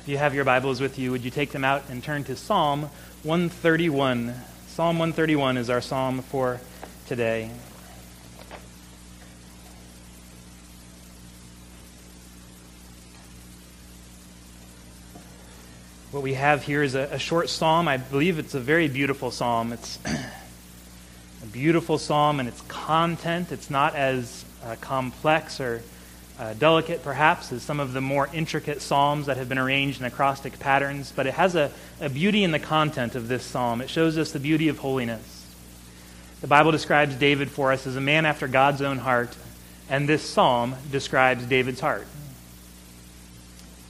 If you have your Bibles with you, would you take them out and turn to Psalm 131? Psalm 131 is our psalm for today. What we have here is a, a short psalm. I believe it's a very beautiful psalm. It's a beautiful psalm and its content. It's not as uh, complex or uh, delicate, perhaps, as some of the more intricate psalms that have been arranged in acrostic patterns, but it has a, a beauty in the content of this psalm. It shows us the beauty of holiness. The Bible describes David for us as a man after God's own heart, and this psalm describes David's heart.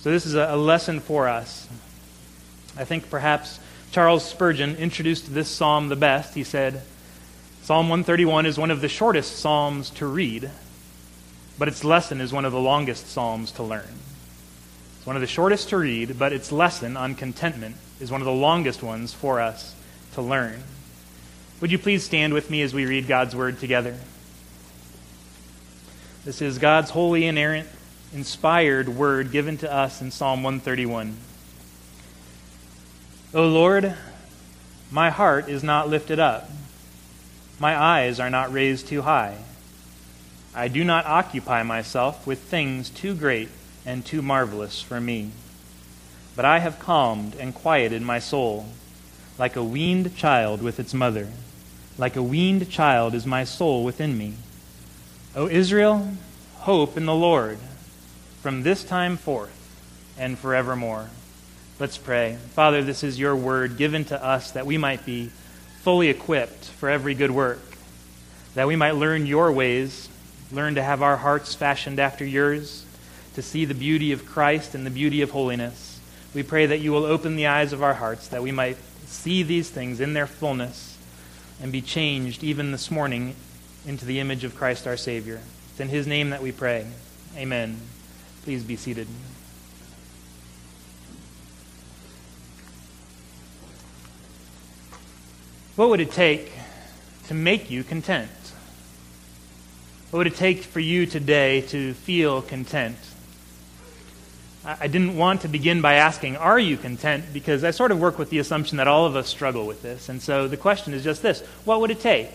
So, this is a, a lesson for us I think perhaps Charles Spurgeon introduced this psalm the best. He said, Psalm 131 is one of the shortest psalms to read, but its lesson is one of the longest psalms to learn. It's one of the shortest to read, but its lesson on contentment is one of the longest ones for us to learn. Would you please stand with me as we read God's word together? This is God's holy, inerrant, inspired word given to us in Psalm 131. O Lord, my heart is not lifted up, my eyes are not raised too high. I do not occupy myself with things too great and too marvelous for me. But I have calmed and quieted my soul, like a weaned child with its mother. Like a weaned child is my soul within me. O Israel, hope in the Lord from this time forth and forevermore. Let's pray. Father, this is your word given to us that we might be fully equipped for every good work, that we might learn your ways, learn to have our hearts fashioned after yours, to see the beauty of Christ and the beauty of holiness. We pray that you will open the eyes of our hearts, that we might see these things in their fullness and be changed even this morning into the image of Christ our Savior. It's in his name that we pray. Amen. Please be seated. What would it take to make you content? What would it take for you today to feel content? I didn't want to begin by asking, Are you content? Because I sort of work with the assumption that all of us struggle with this. And so the question is just this What would it take?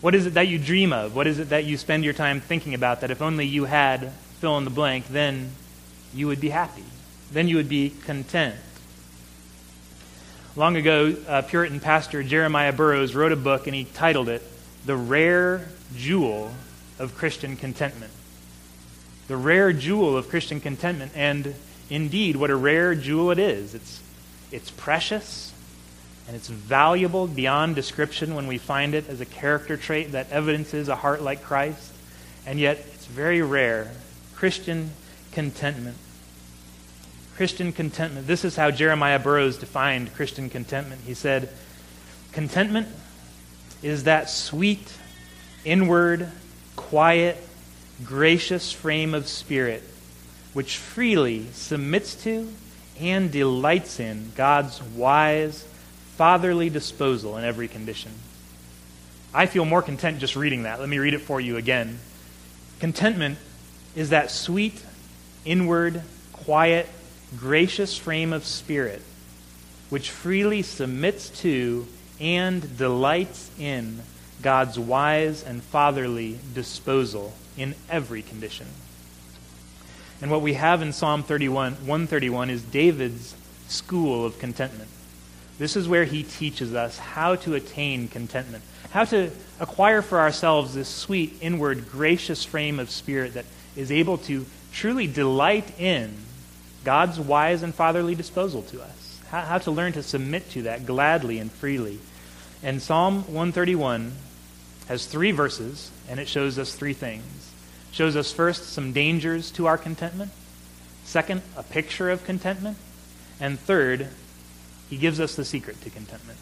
What is it that you dream of? What is it that you spend your time thinking about that if only you had fill in the blank, then you would be happy? Then you would be content. Long ago, uh, Puritan pastor Jeremiah Burroughs wrote a book and he titled it The Rare Jewel of Christian Contentment. The rare jewel of Christian contentment. And indeed, what a rare jewel it is. It's, it's precious and it's valuable beyond description when we find it as a character trait that evidences a heart like Christ. And yet, it's very rare. Christian contentment. Christian contentment. This is how Jeremiah Burroughs defined Christian contentment. He said, Contentment is that sweet, inward, quiet, gracious frame of spirit which freely submits to and delights in God's wise, fatherly disposal in every condition. I feel more content just reading that. Let me read it for you again. Contentment is that sweet, inward, quiet, gracious frame of spirit, which freely submits to and delights in God's wise and fatherly disposal in every condition. And what we have in Psalm 31, 131 is David's school of contentment. This is where he teaches us how to attain contentment, how to acquire for ourselves this sweet, inward, gracious frame of spirit that is able to truly delight in God's wise and fatherly disposal to us. How, how, to learn to submit to that gladly and freely. And Psalm 131 has three verses, and it shows us three things. It shows us first some dangers to our contentment. Second, a picture of contentment. And third, he gives us the secret to contentment.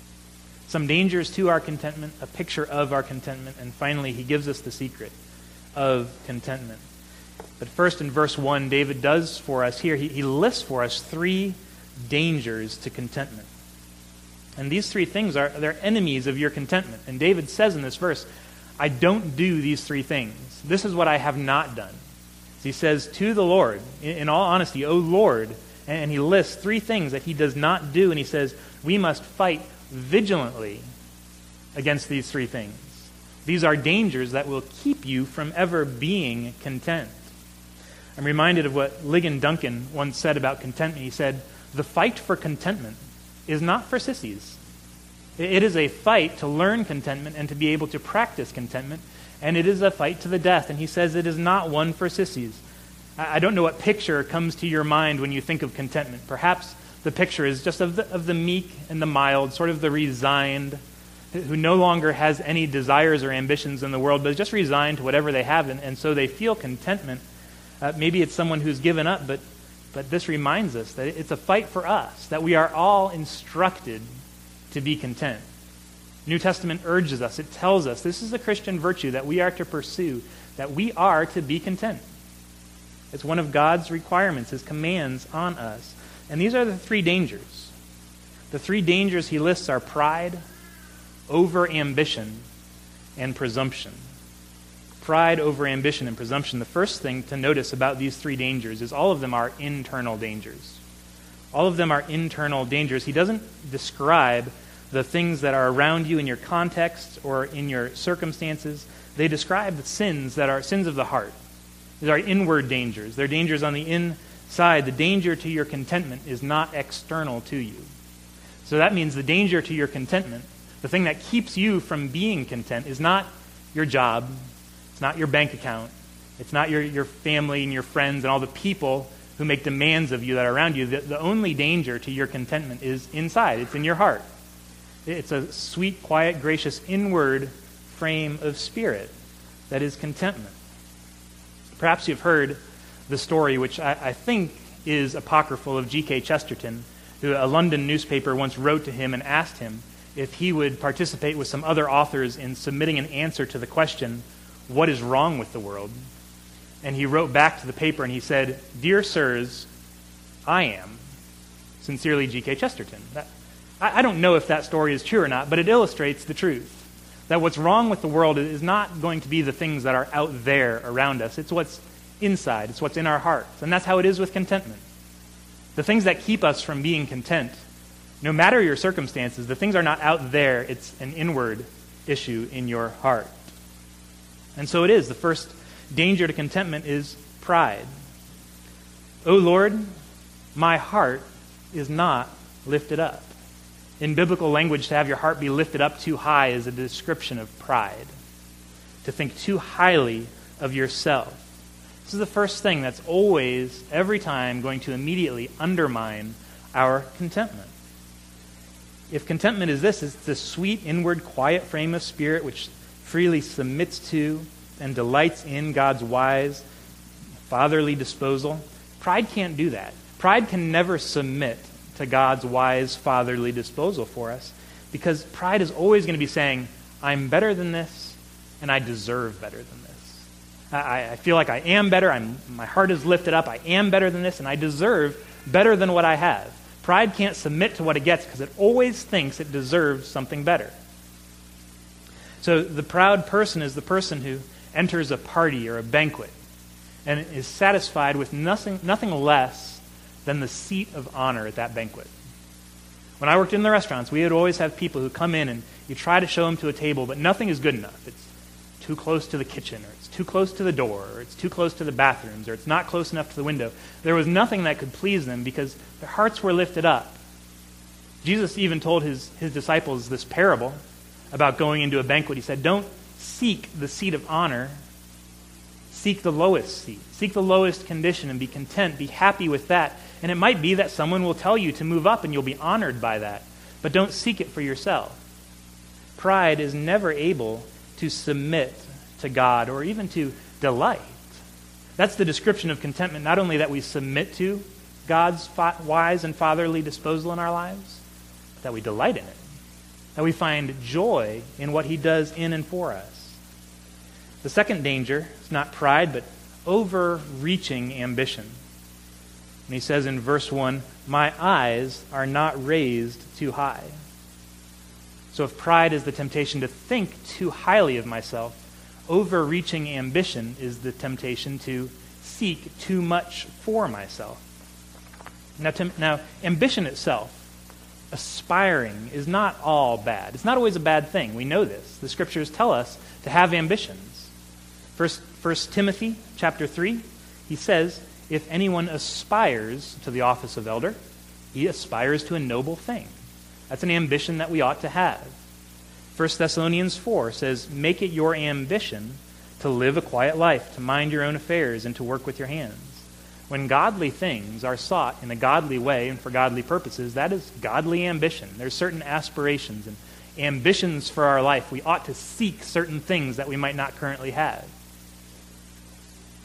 Some dangers to our contentment, a picture of our contentment, and finally, he gives us the secret of contentment. But first, in verse 1, David does for us here, he, he lists for us three dangers to contentment. And these three things are they're enemies of your contentment. And David says in this verse, I don't do these three things. This is what I have not done. He says to the Lord, in, in all honesty, O Lord, And he lists three things that he does not do, and he says, we must fight vigilantly against these three things. These are dangers that will keep you from ever being content. I'm reminded of what Ligon Duncan once said about contentment. He said, The fight for contentment is not for sissies. It is a fight to learn contentment and to be able to practice contentment, and it is a fight to the death. And he says it is not one for sissies. I don't know what picture comes to your mind when you think of contentment. Perhaps the picture is just of the, of the meek and the mild, sort of the resigned, who no longer has any desires or ambitions in the world, but is just resigned to whatever they have, and, and so they feel contentment. Uh, maybe it's someone who's given up, but, but this reminds us that it's a fight for us, that we are all instructed to be content. New Testament urges us, it tells us this is a Christian virtue that we are to pursue, that we are to be content. It's one of God's requirements, his commands on us. And these are the three dangers. The three dangers he lists are pride, over ambition, and presumption. Pride, over ambition, and presumption. The first thing to notice about these three dangers is all of them are internal dangers. All of them are internal dangers. He doesn't describe the things that are around you in your context or in your circumstances. They describe the sins that are sins of the heart. These are inward dangers. They're dangers on the inside. The danger to your contentment is not external to you. So that means the danger to your contentment, the thing that keeps you from being content, is not your job, it's not your bank account, it's not your, your family and your friends and all the people who make demands of you that are around you. The, the only danger to your contentment is inside, it's in your heart. It's a sweet, quiet, gracious, inward frame of spirit that is contentment. Perhaps you've heard the story, which I, I think is apocryphal, of G.K. Chesterton, who a London newspaper once wrote to him and asked him if he would participate with some other authors in submitting an answer to the question, What is wrong with the world? And he wrote back to the paper and he said, Dear sirs, I am. Sincerely, G.K. Chesterton. That, I, I don't know if that story is true or not, but it illustrates the truth that what's wrong with the world is not going to be the things that are out there around us. It's what's inside, it's what's in our hearts. And that's how it is with contentment. The things that keep us from being content, no matter your circumstances, the things are not out there, it's an inward issue in your heart. And so it is. The first danger to contentment is pride. O Lord, my heart is not lifted up. In biblical language, to have your heart be lifted up too high is a description of pride. To think too highly of yourself. This is the first thing that's always, every time, going to immediately undermine our contentment. If contentment is this, it's the sweet, inward, quiet frame of spirit which freely submits to and delights in God's wise, fatherly disposal. Pride can't do that. Pride can never submit to God's wise fatherly disposal for us. Because pride is always going to be saying, I'm better than this, and I deserve better than this. I, I feel like I am better. I'm, my heart is lifted up. I am better than this, and I deserve better than what I have. Pride can't submit to what it gets because it always thinks it deserves something better. So the proud person is the person who enters a party or a banquet and is satisfied with nothing, nothing less than the seat of honor at that banquet. When I worked in the restaurants, we would always have people who come in and you try to show them to a table, but nothing is good enough. It's too close to the kitchen, or it's too close to the door, or it's too close to the bathrooms, or it's not close enough to the window. There was nothing that could please them because their hearts were lifted up. Jesus even told his, his disciples this parable about going into a banquet. He said, Don't seek the seat of honor, seek the lowest seat. Seek the lowest condition and be content. Be happy with that and it might be that someone will tell you to move up and you'll be honored by that. But don't seek it for yourself. Pride is never able to submit to God or even to delight. That's the description of contentment, not only that we submit to God's wise and fatherly disposal in our lives, but that we delight in it. That we find joy in what He does in and for us. The second danger is not pride, but overreaching ambition. And he says in verse 1 My eyes are not raised too high. So if pride is the temptation to think too highly of myself, overreaching ambition is the temptation to seek too much for myself. Now, now, ambition itself, aspiring, is not all bad. It's not always a bad thing. We know this. The scriptures tell us to have ambitions. First, First Timothy chapter 3, he says, if anyone aspires to the office of elder, he aspires to a noble thing. That's an ambition that we ought to have. 1 Thessalonians 4 says, Make it your ambition to live a quiet life, to mind your own affairs, and to work with your hands. When godly things are sought in a godly way and for godly purposes, that is godly ambition. There's certain aspirations and ambitions for our life. We ought to seek certain things that we might not currently have.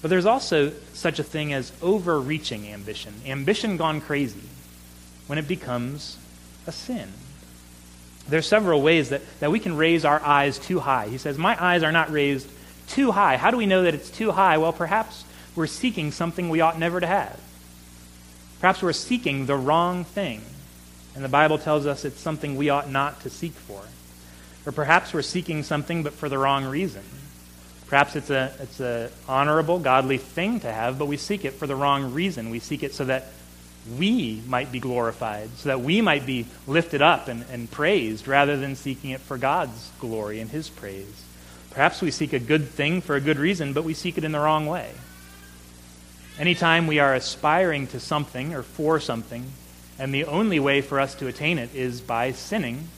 But there's also such a thing as overreaching ambition, ambition gone crazy, when it becomes a sin. There's several ways that, that we can raise our eyes too high. He says, My eyes are not raised too high. How do we know that it's too high? Well, perhaps we're seeking something we ought never to have. Perhaps we're seeking the wrong thing. And the Bible tells us it's something we ought not to seek for. Or perhaps we're seeking something but for the wrong reason. Perhaps it's a it's a honorable, godly thing to have, but we seek it for the wrong reason. We seek it so that we might be glorified, so that we might be lifted up and, and praised, rather than seeking it for God's glory and His praise. Perhaps we seek a good thing for a good reason, but we seek it in the wrong way. Anytime we are aspiring to something or for something, and the only way for us to attain it is by sinning,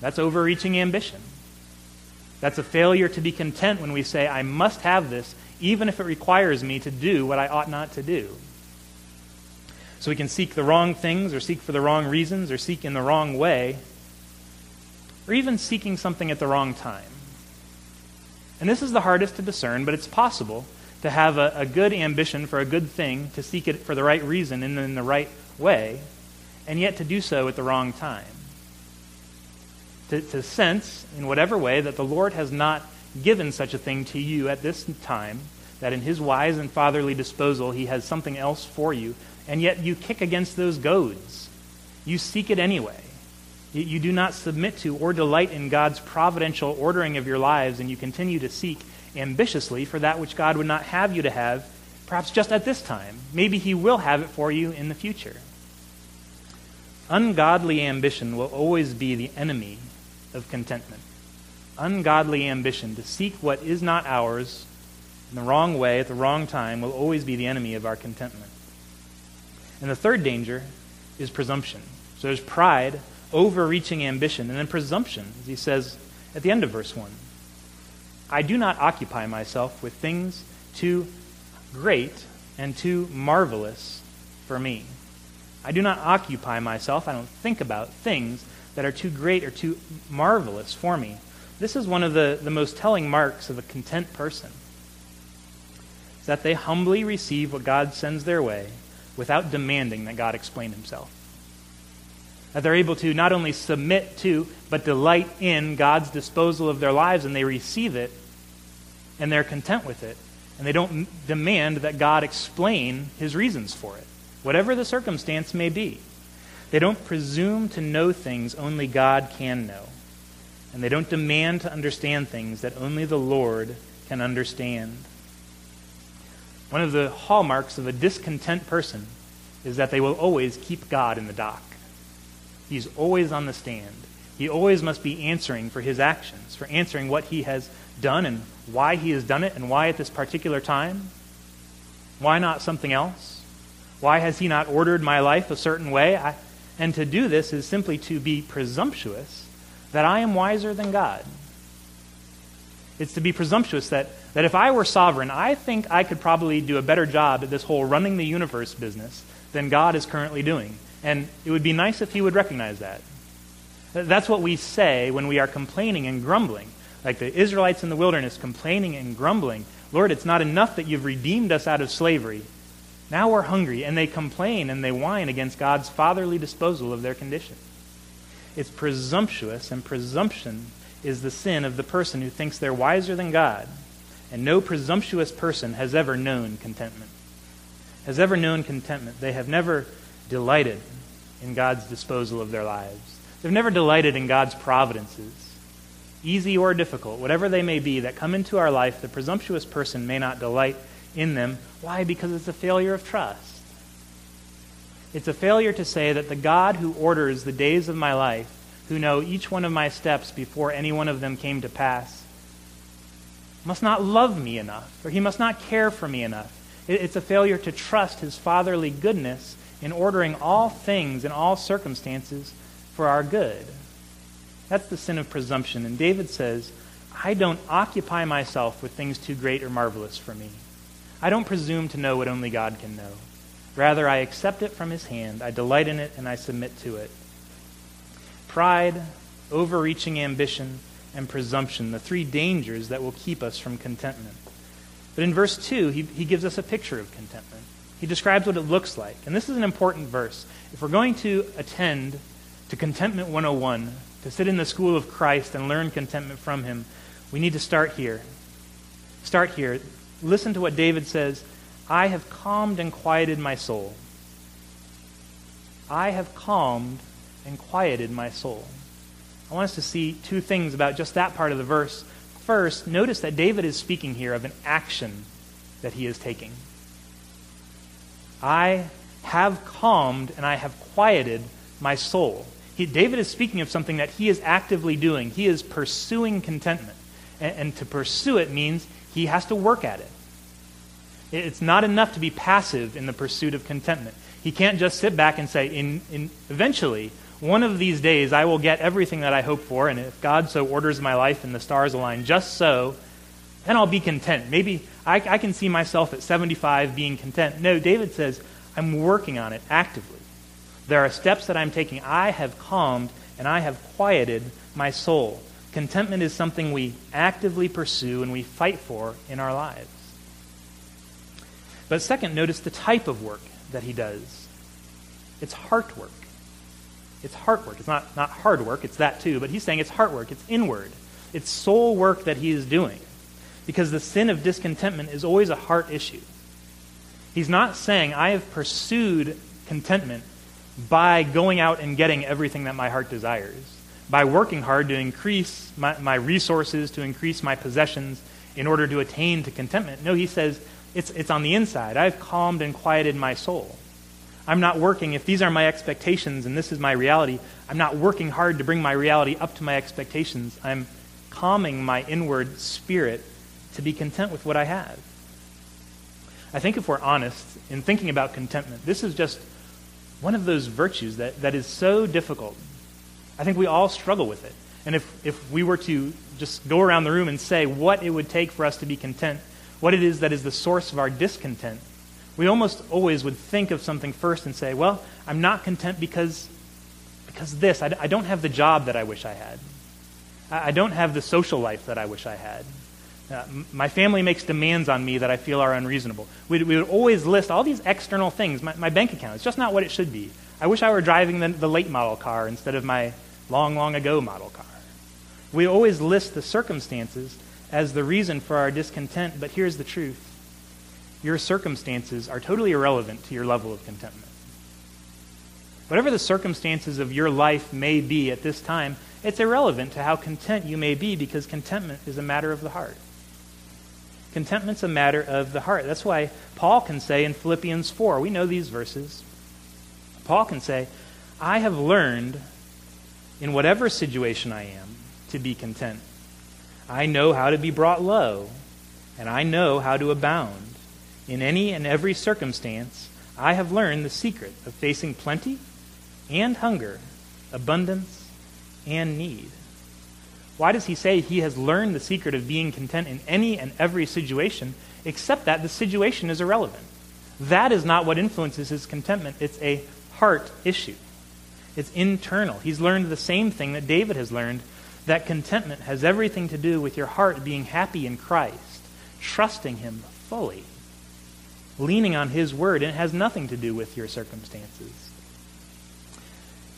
that's overreaching ambition. That's a failure to be content when we say, I must have this, even if it requires me to do what I ought not to do. So we can seek the wrong things, or seek for the wrong reasons, or seek in the wrong way, or even seeking something at the wrong time. And this is the hardest to discern, but it's possible to have a, a good ambition for a good thing, to seek it for the right reason and in the right way, and yet to do so at the wrong time. To, to sense, in whatever way, that the Lord has not given such a thing to you at this time, that in His wise and fatherly disposal He has something else for you, and yet you kick against those goads. You seek it anyway. You, you do not submit to or delight in God's providential ordering of your lives, and you continue to seek ambitiously for that which God would not have you to have, perhaps just at this time. Maybe He will have it for you in the future. Ungodly ambition will always be the enemy of contentment. Ungodly ambition to seek what is not ours in the wrong way at the wrong time will always be the enemy of our contentment. And the third danger is presumption. So there's pride, overreaching ambition, and then presumption, as he says at the end of verse 1. I do not occupy myself with things too great and too marvelous for me. I do not occupy myself, I don't think about things that are too great or too marvelous for me. This is one of the, the most telling marks of a content person. Is that they humbly receive what God sends their way without demanding that God explain himself. That they're able to not only submit to, but delight in God's disposal of their lives, and they receive it, and they're content with it. And they don't demand that God explain his reasons for it, whatever the circumstance may be. They don't presume to know things only God can know. And they don't demand to understand things that only the Lord can understand. One of the hallmarks of a discontent person is that they will always keep God in the dock. He's always on the stand. He always must be answering for his actions, for answering what he has done and why he has done it and why at this particular time. Why not something else? Why has he not ordered my life a certain way? I, and to do this is simply to be presumptuous that I am wiser than God. It's to be presumptuous that, that if I were sovereign, I think I could probably do a better job at this whole running the universe business than God is currently doing. And it would be nice if he would recognize that. That's what we say when we are complaining and grumbling. Like the Israelites in the wilderness complaining and grumbling. Lord, it's not enough that you've redeemed us out of slavery. Now we're hungry. And they complain and they whine against God's fatherly disposal of their condition. It's presumptuous, and presumption is the sin of the person who thinks they're wiser than God. And no presumptuous person has ever known contentment. Has ever known contentment. They have never delighted in God's disposal of their lives. They've never delighted in God's providences, easy or difficult, whatever they may be that come into our life. The presumptuous person may not delight in them. Why? Because it's a failure of trust. It's a failure to say that the God who orders the days of my life, who know each one of my steps before any one of them came to pass, must not love me enough, or he must not care for me enough. It's a failure to trust his fatherly goodness in ordering all things in all circumstances for our good. That's the sin of presumption. And David says, I don't occupy myself with things too great or marvelous for me. I don't presume to know what only God can know. Rather, I accept it from his hand, I delight in it, and I submit to it. Pride, overreaching ambition, and presumption, the three dangers that will keep us from contentment. But in verse 2, he, he gives us a picture of contentment. He describes what it looks like. And this is an important verse. If we're going to attend to Contentment 101, to sit in the school of Christ and learn contentment from him, we need to start here. Start here. Listen to what David says I have calmed and quieted my soul. I have calmed and quieted my soul. I want us to see two things about just that part of the verse. First, notice that David is speaking here of an action that he is taking. I have calmed and I have quieted my soul. He, David is speaking of something that he is actively doing. He is pursuing contentment. And, and to pursue it means he has to work at it. It's not enough to be passive in the pursuit of contentment. He can't just sit back and say, in, in, eventually, one of these days I will get everything that I hope for, and if God so orders my life and the stars align just so, then I'll be content. Maybe I, I can see myself at 75 being content. No, David says, I'm working on it actively. There are steps that I'm taking. I have calmed and I have quieted my soul. Contentment is something we actively pursue and we fight for in our lives. But second, notice the type of work that he does. It's heart work. It's heart work. It's not, not hard work, it's that too, but he's saying it's heart work, it's inward. It's soul work that he is doing. Because the sin of discontentment is always a heart issue. He's not saying, I have pursued contentment by going out and getting everything that my heart desires, by working hard to increase my, my resources, to increase my possessions in order to attain to contentment. No, he says, it's, it's on the inside. I've calmed and quieted my soul. I'm not working, if these are my expectations and this is my reality, I'm not working hard to bring my reality up to my expectations. I'm calming my inward spirit to be content with what I have. I think if we're honest in thinking about contentment, this is just one of those virtues that, that is so difficult. I think we all struggle with it. And if, if we were to just go around the room and say what it would take for us to be content, what it is that is the source of our discontent, we almost always would think of something first and say, well, I'm not content because, because this. I, I don't have the job that I wish I had. I, I don't have the social life that I wish I had. Uh, my family makes demands on me that I feel are unreasonable. We, we would always list all these external things. My, my, bank account, it's just not what it should be. I wish I were driving the, the late model car instead of my long, long ago model car. We always list the circumstances as the reason for our discontent, but here's the truth your circumstances are totally irrelevant to your level of contentment. Whatever the circumstances of your life may be at this time, it's irrelevant to how content you may be because contentment is a matter of the heart. Contentment's a matter of the heart. That's why Paul can say in Philippians 4, we know these verses. Paul can say, I have learned in whatever situation I am to be content. I know how to be brought low, and I know how to abound. In any and every circumstance, I have learned the secret of facing plenty and hunger, abundance and need. Why does he say he has learned the secret of being content in any and every situation, except that the situation is irrelevant? That is not what influences his contentment. It's a heart issue, it's internal. He's learned the same thing that David has learned that contentment has everything to do with your heart being happy in Christ, trusting him fully, leaning on his word, and it has nothing to do with your circumstances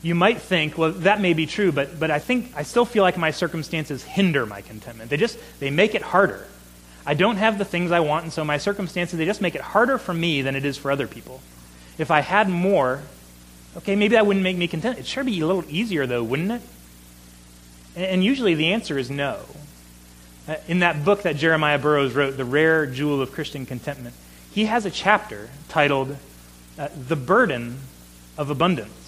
you might think, well, that may be true, but, but I think I still feel like my circumstances hinder my contentment. They just they make it harder. I don't have the things I want, and so my circumstances they just make it harder for me than it is for other people. If I had more, okay, maybe that wouldn't make me content. It'd sure be a little easier though, wouldn't it? And, and usually the answer is no. Uh, in that book that Jeremiah Burroughs wrote, The Rare Jewel of Christian Contentment, he has a chapter titled uh, The Burden of abundance.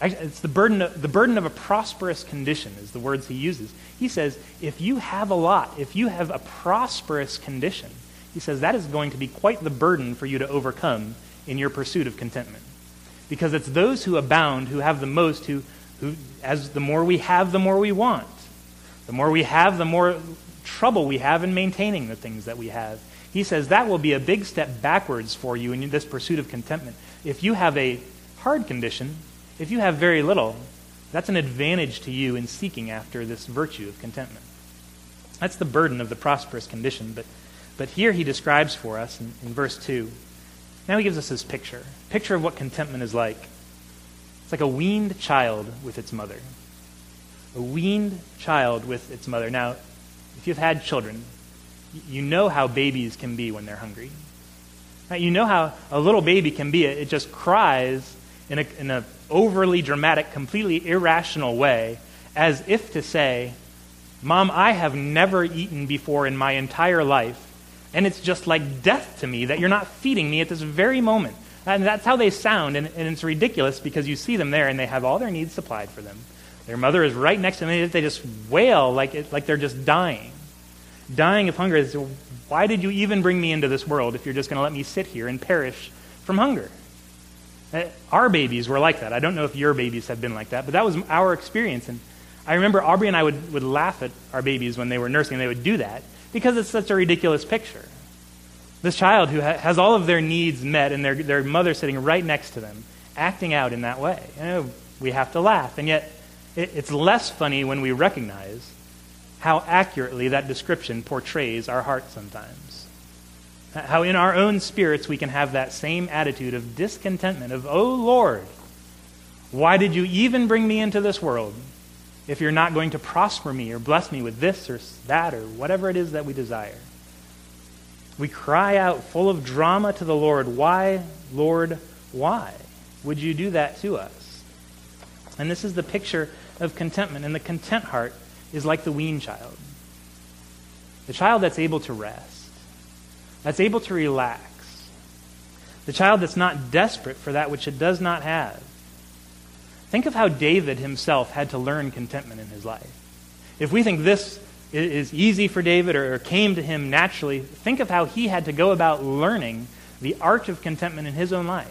It's the burden of, the burden of a prosperous condition, is the words he uses. He says, if you have a lot, if you have a prosperous condition, he says that is going to be quite the burden for you to overcome in your pursuit of contentment. Because it's those who abound, who have the most, who, who as the more we have, the more we want. The more we have, the more trouble we have in maintaining the things that we have. He says that will be a big step backwards for you in this pursuit of contentment. If you have a hard condition, if you have very little, that's an advantage to you in seeking after this virtue of contentment. That's the burden of the prosperous condition. But, but here he describes for us in, in verse 2. Now he gives us this picture picture of what contentment is like. It's like a weaned child with its mother. A weaned child with its mother. Now, if you've had children, you know how babies can be when they're hungry. You know how a little baby can be. It just cries in a, in overly dramatic, completely irrational way, as if to say, Mom, I have never eaten before in my entire life, and it's just like death to me that you're not feeding me at this very moment. And that's how they sound, and, and it's ridiculous because you see them there and they have all their needs supplied for them. Their mother is right next to them, and they just wail like, it, like they're just dying. Dying of hunger. Why did you even bring me into this world if you're just going to let me sit here and perish from hunger? Uh, our babies were like that. I don't know if your babies have been like that, but that was our experience. And I remember Aubrey and I would, would laugh at our babies when they were nursing. They would do that because it's such a ridiculous picture. This child who ha- has all of their needs met and their, their mother sitting right next to them, acting out in that way. You know, we have to laugh. And yet, it, it's less funny when we recognize how accurately that description portrays our heart sometimes. How in our own spirits we can have that same attitude of discontentment, of, oh Lord, why did you even bring me into this world if you're not going to prosper me or bless me with this or that or whatever it is that we desire? We cry out full of drama to the Lord, Why, Lord, why would you do that to us? And this is the picture of contentment. And the content heart is like the wean child the child that's able to rest, that's able to relax, the child that's not desperate for that which it does not have. Think of how David himself had to learn contentment in his life. If we think this is easy for David or came to him naturally, think of how he had to go about learning the art of contentment in his own life.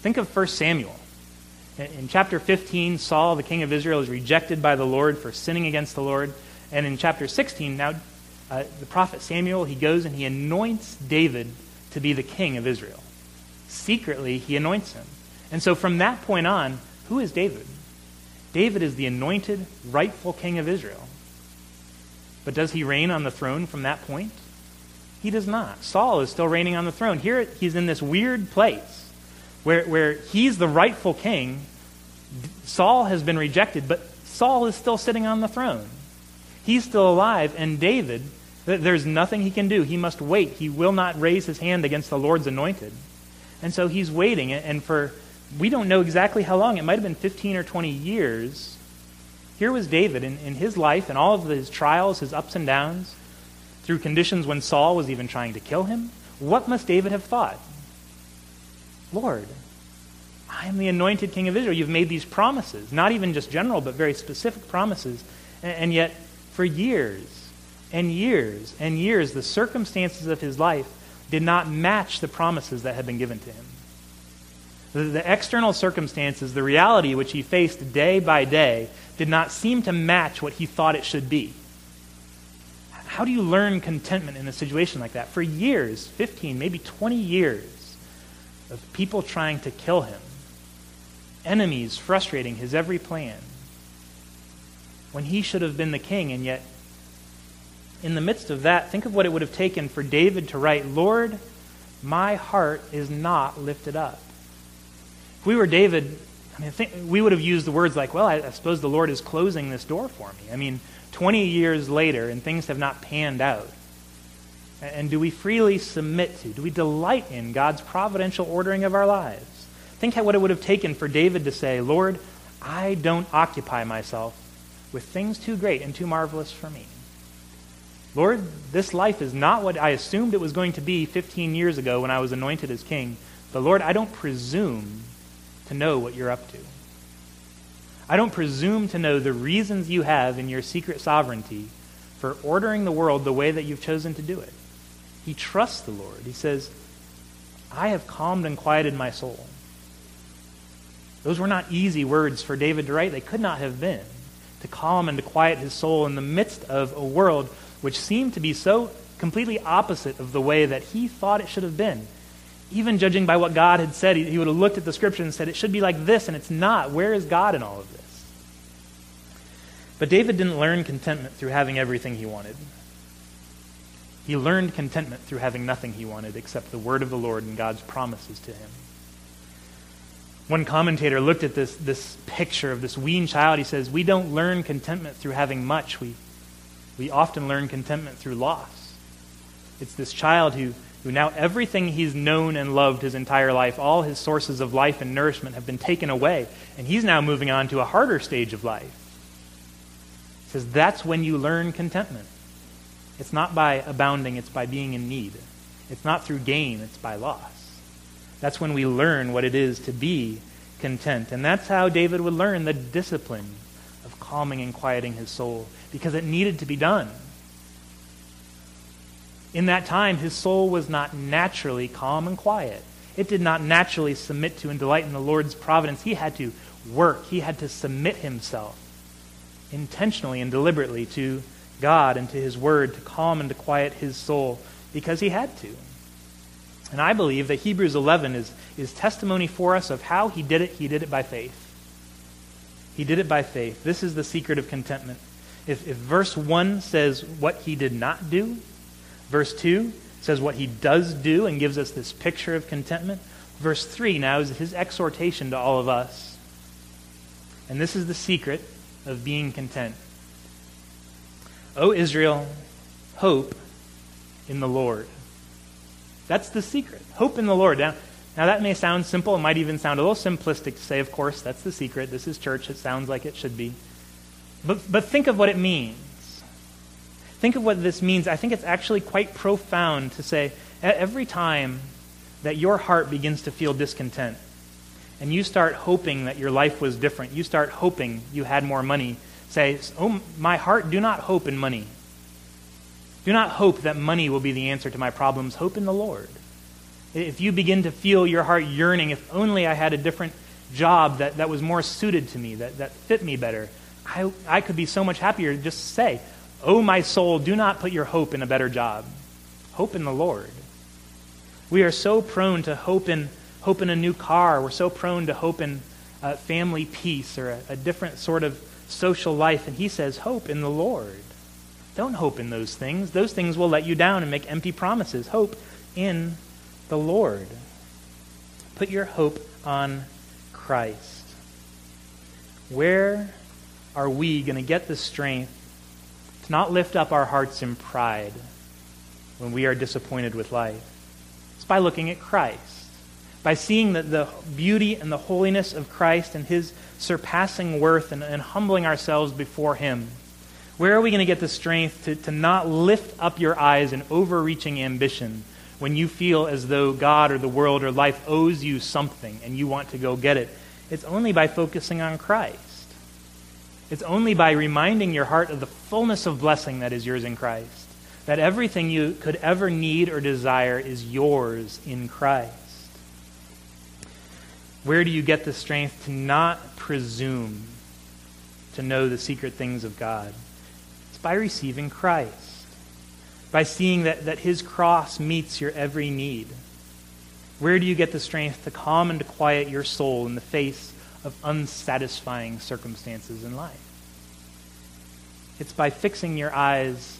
Think of 1 Samuel. In chapter 15, Saul, the king of Israel, is rejected by the Lord for sinning against the Lord. And in chapter 16, now uh, the prophet Samuel, he goes and he anoints David to be the king of Israel. Secretly, he anoints him. And so from that point on, who is David? David is the anointed, rightful king of Israel. But does he reign on the throne from that point? He does not. Saul is still reigning on the throne. Here he's in this weird place where, where he's the rightful king. Saul has been rejected, but Saul is still sitting on the throne. He's still alive, and David, there's nothing he can do. He must wait. He will not raise his hand against the Lord's anointed. And so he's waiting, and for, we don't know exactly how long, it might have been 15 or 20 years. Here was David in, in his life and all of his trials, his ups and downs, through conditions when Saul was even trying to kill him. What must David have thought? Lord, I am the anointed king of Israel. You've made these promises, not even just general, but very specific promises. And, yet, for years and years and years, the circumstances of his life did not match the promises that had been given to him. The, the external circumstances, the reality which he faced day by day, did not seem to match what he thought it should be. How do you learn contentment in a situation like that? For years, 15, maybe 20 years, of people trying to kill him, enemies frustrating his every plan, when he should have been the king, and yet, in the midst of that, think of what it would have taken for David to write, Lord, my heart is not lifted up. If we were David, I mean, think, we would have used the words like, well, I, I suppose the Lord is closing this door for me. I mean, 20 years later, and things have not panned out. And do we freely submit to, do we delight in God's providential ordering of our lives? Think what it would have taken for David to say, Lord, I don't occupy myself with things too great and too marvelous for me. Lord, this life is not what I assumed it was going to be 15 years ago when I was anointed as king. But Lord, I don't presume to know what you're up to. I don't presume to know the reasons you have in your secret sovereignty for ordering the world the way that you've chosen to do it. He trusts the Lord. He says, I have calmed and quieted my soul. Those were not easy words for David to write. They could not have been. To calm and to quiet his soul in the midst of a world which seemed to be so completely opposite of the way that he thought it should have been. Even judging by what God had said, he, would have looked at the scripture and said, It should be like this, and it's not. Where is God in all of this? But David didn't learn contentment through having everything he wanted. He learned contentment through having nothing he wanted except the word of the Lord and God's promises to him. One commentator looked at this, this picture of this weaned child. He says, We don't learn contentment through having much. We, we often learn contentment through loss. It's this child who, who now everything he's known and loved his entire life, all his sources of life and nourishment have been taken away, and he's now moving on to a harder stage of life. He says, That's when you learn contentment. It's not by abounding, it's by being in need. It's not through gain, it's by loss. That's when we learn what it is to be content. And that's how David would learn the discipline of calming and quieting his soul, because it needed to be done. In that time, his soul was not naturally calm and quiet. It did not naturally submit to and delight in the Lord's providence. He had to work, he had to submit himself intentionally and deliberately to God and to his word to calm and to quiet his soul because he had to. And I believe that Hebrews 11 is, is testimony for us of how he did it. He did it by faith. He did it by faith. This is the secret of contentment. If, if verse 1 says what he did not do, verse 2 says what he does do and gives us this picture of contentment, verse 3 now is his exhortation to all of us. And this is the secret of being content. O Israel, hope in the Lord. That's the secret. Hope in the Lord. Now, now, that may sound simple. It might even sound a little simplistic to say, of course, that's the secret. This is church. It sounds like it should be. But, but think of what it means. Think of what this means. I think it's actually quite profound to say every time that your heart begins to feel discontent and you start hoping that your life was different, you start hoping you had more money, say, Oh, my heart, do not hope in money. Do not hope that money will be the answer to my problems. Hope in the Lord. If you begin to feel your heart yearning, if only I had a different job that, that was more suited to me, that, that fit me better, I, I could be so much happier. Just say, Oh, my soul, do not put your hope in a better job. Hope in the Lord. We are so prone to hope in, hope in a new car. We're so prone to hope in uh, family peace or a, a different sort of social life. And he says, Hope in the Lord. Don't hope in those things. Those things will let you down and make empty promises. Hope in the Lord. Put your hope on Christ. Where are we going to get the strength to not lift up our hearts in pride when we are disappointed with life? It's by looking at Christ, by seeing the, the beauty and the holiness of Christ and his surpassing worth and, and humbling ourselves before him. Where are we going to get the strength to, to not lift up your eyes in overreaching ambition when you feel as though God or the world or life owes you something and you want to go get it? It's only by focusing on Christ. It's only by reminding your heart of the fullness of blessing that is yours in Christ. That everything you could ever need or desire is yours in Christ. Where do you get the strength to not presume to know the secret things of God? It's by receiving Christ, by seeing that, that his cross meets your every need. Where do you get the strength to calm and to quiet your soul in the face of unsatisfying circumstances in life? It's by fixing your eyes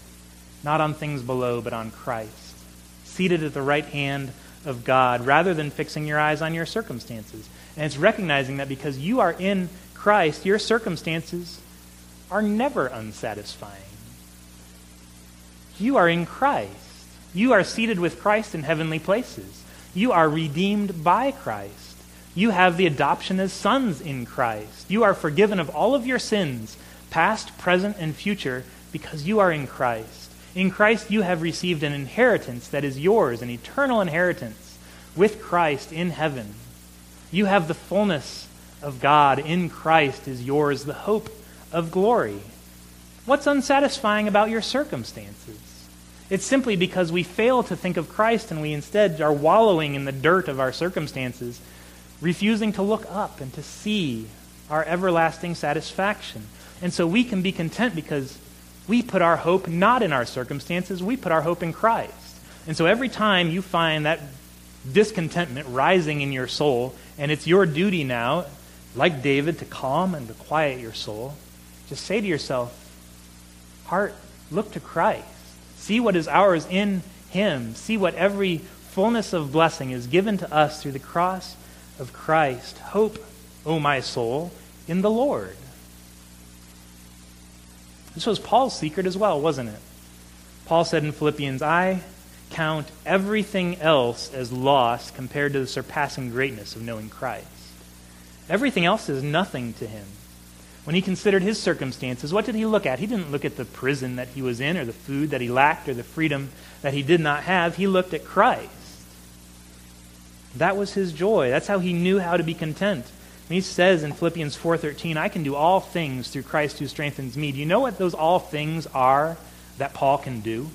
not on things below, but on Christ, seated at the right hand of God, rather than fixing your eyes on your circumstances. And it's recognizing that because you are in Christ, your circumstances are never unsatisfying. You are in Christ. You are seated with Christ in heavenly places. You are redeemed by Christ. You have the adoption as sons in Christ. You are forgiven of all of your sins, past, present, and future, because you are in Christ. In Christ, you have received an inheritance that is yours, an eternal inheritance with Christ in heaven. You have the fullness of God in Christ is yours, the hope of glory. What's unsatisfying about your circumstances? It's simply because we fail to think of Christ and we instead are wallowing in the dirt of our circumstances, refusing to look up and to see our everlasting satisfaction. And so we can be content because we put our hope not in our circumstances, we put our hope in Christ. And so every time you find that discontentment rising in your soul, and it's your duty now, like David, to calm and to quiet your soul, just say to yourself, Heart, look to Christ. See what is ours in Him. See what every fullness of blessing is given to us through the cross of Christ. Hope, O my soul, in the Lord. This was Paul's secret as well, wasn't it? Paul said in Philippians, I count everything else as loss compared to the surpassing greatness of knowing Christ. Everything else is nothing to him. When he considered his circumstances, what did he look at? He didn't look at the prison that he was in, or the food that he lacked, or the freedom that he did not have. He looked at Christ. That was his joy. That's how he knew how to be content. And he says in Philippians 4:13, "I can do all things through Christ who strengthens me." Do you know what those all things are that Paul can do?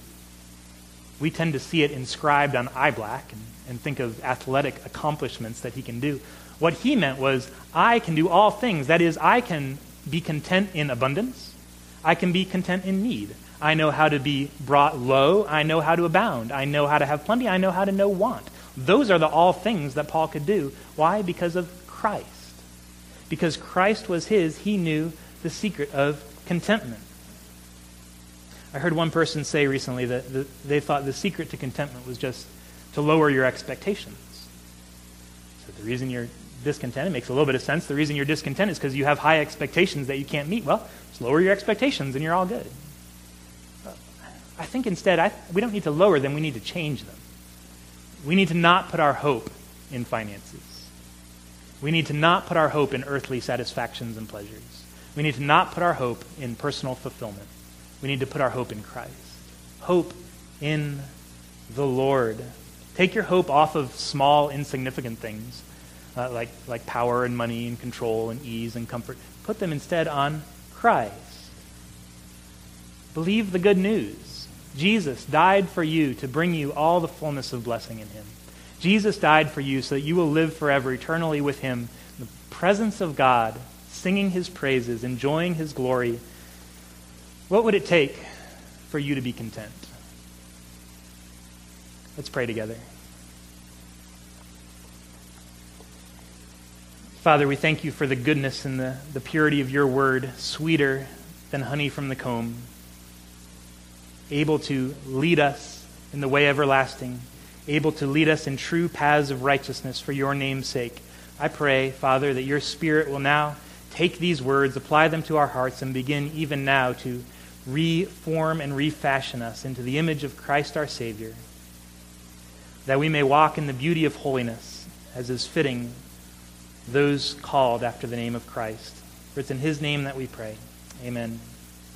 We tend to see it inscribed on eye black and, and think of athletic accomplishments that he can do. What he meant was, I can do all things. That is, I can be content in abundance. I can be content in need. I know how to be brought low. I know how to abound. I know how to have plenty. I know how to know want. Those are the all things that Paul could do. Why? Because of Christ because Christ was his, he knew the secret of contentment. I heard one person say recently that they thought the secret to contentment was just to lower your expectations. So the reason you're discontent, it makes a little bit of sense. The reason you're discontent is because you have high expectations that you can't meet. Well, just lower your expectations and you're all good. I think instead, I, we don't need to lower them, we need to change them. We need to not put our hope in finances. We need to not put our hope in earthly satisfactions and pleasures. We need to not put our hope in personal fulfillment. We need to put our hope in Christ. Hope in the Lord. Take your hope off of small, insignificant things uh, like, like power and money and control and ease and comfort. Put them instead on Christ. Believe the good news. Jesus died for you to bring you all the fullness of blessing in Him. Jesus died for you so that you will live forever eternally with him in the presence of God, singing his praises, enjoying his glory. What would it take for you to be content? Let's pray together. Father, we thank you for the goodness and the, the purity of your word, sweeter than honey from the comb, able to lead us in the way everlasting able to lead us in true paths of righteousness for your name's sake. I pray, Father, that your Spirit will now take these words, apply them to our hearts, and begin even now to reform and refashion us into the image of Christ our Savior, that we may walk in the beauty of holiness, as is fitting those called after the name of Christ. For it's in his name that we pray. Amen.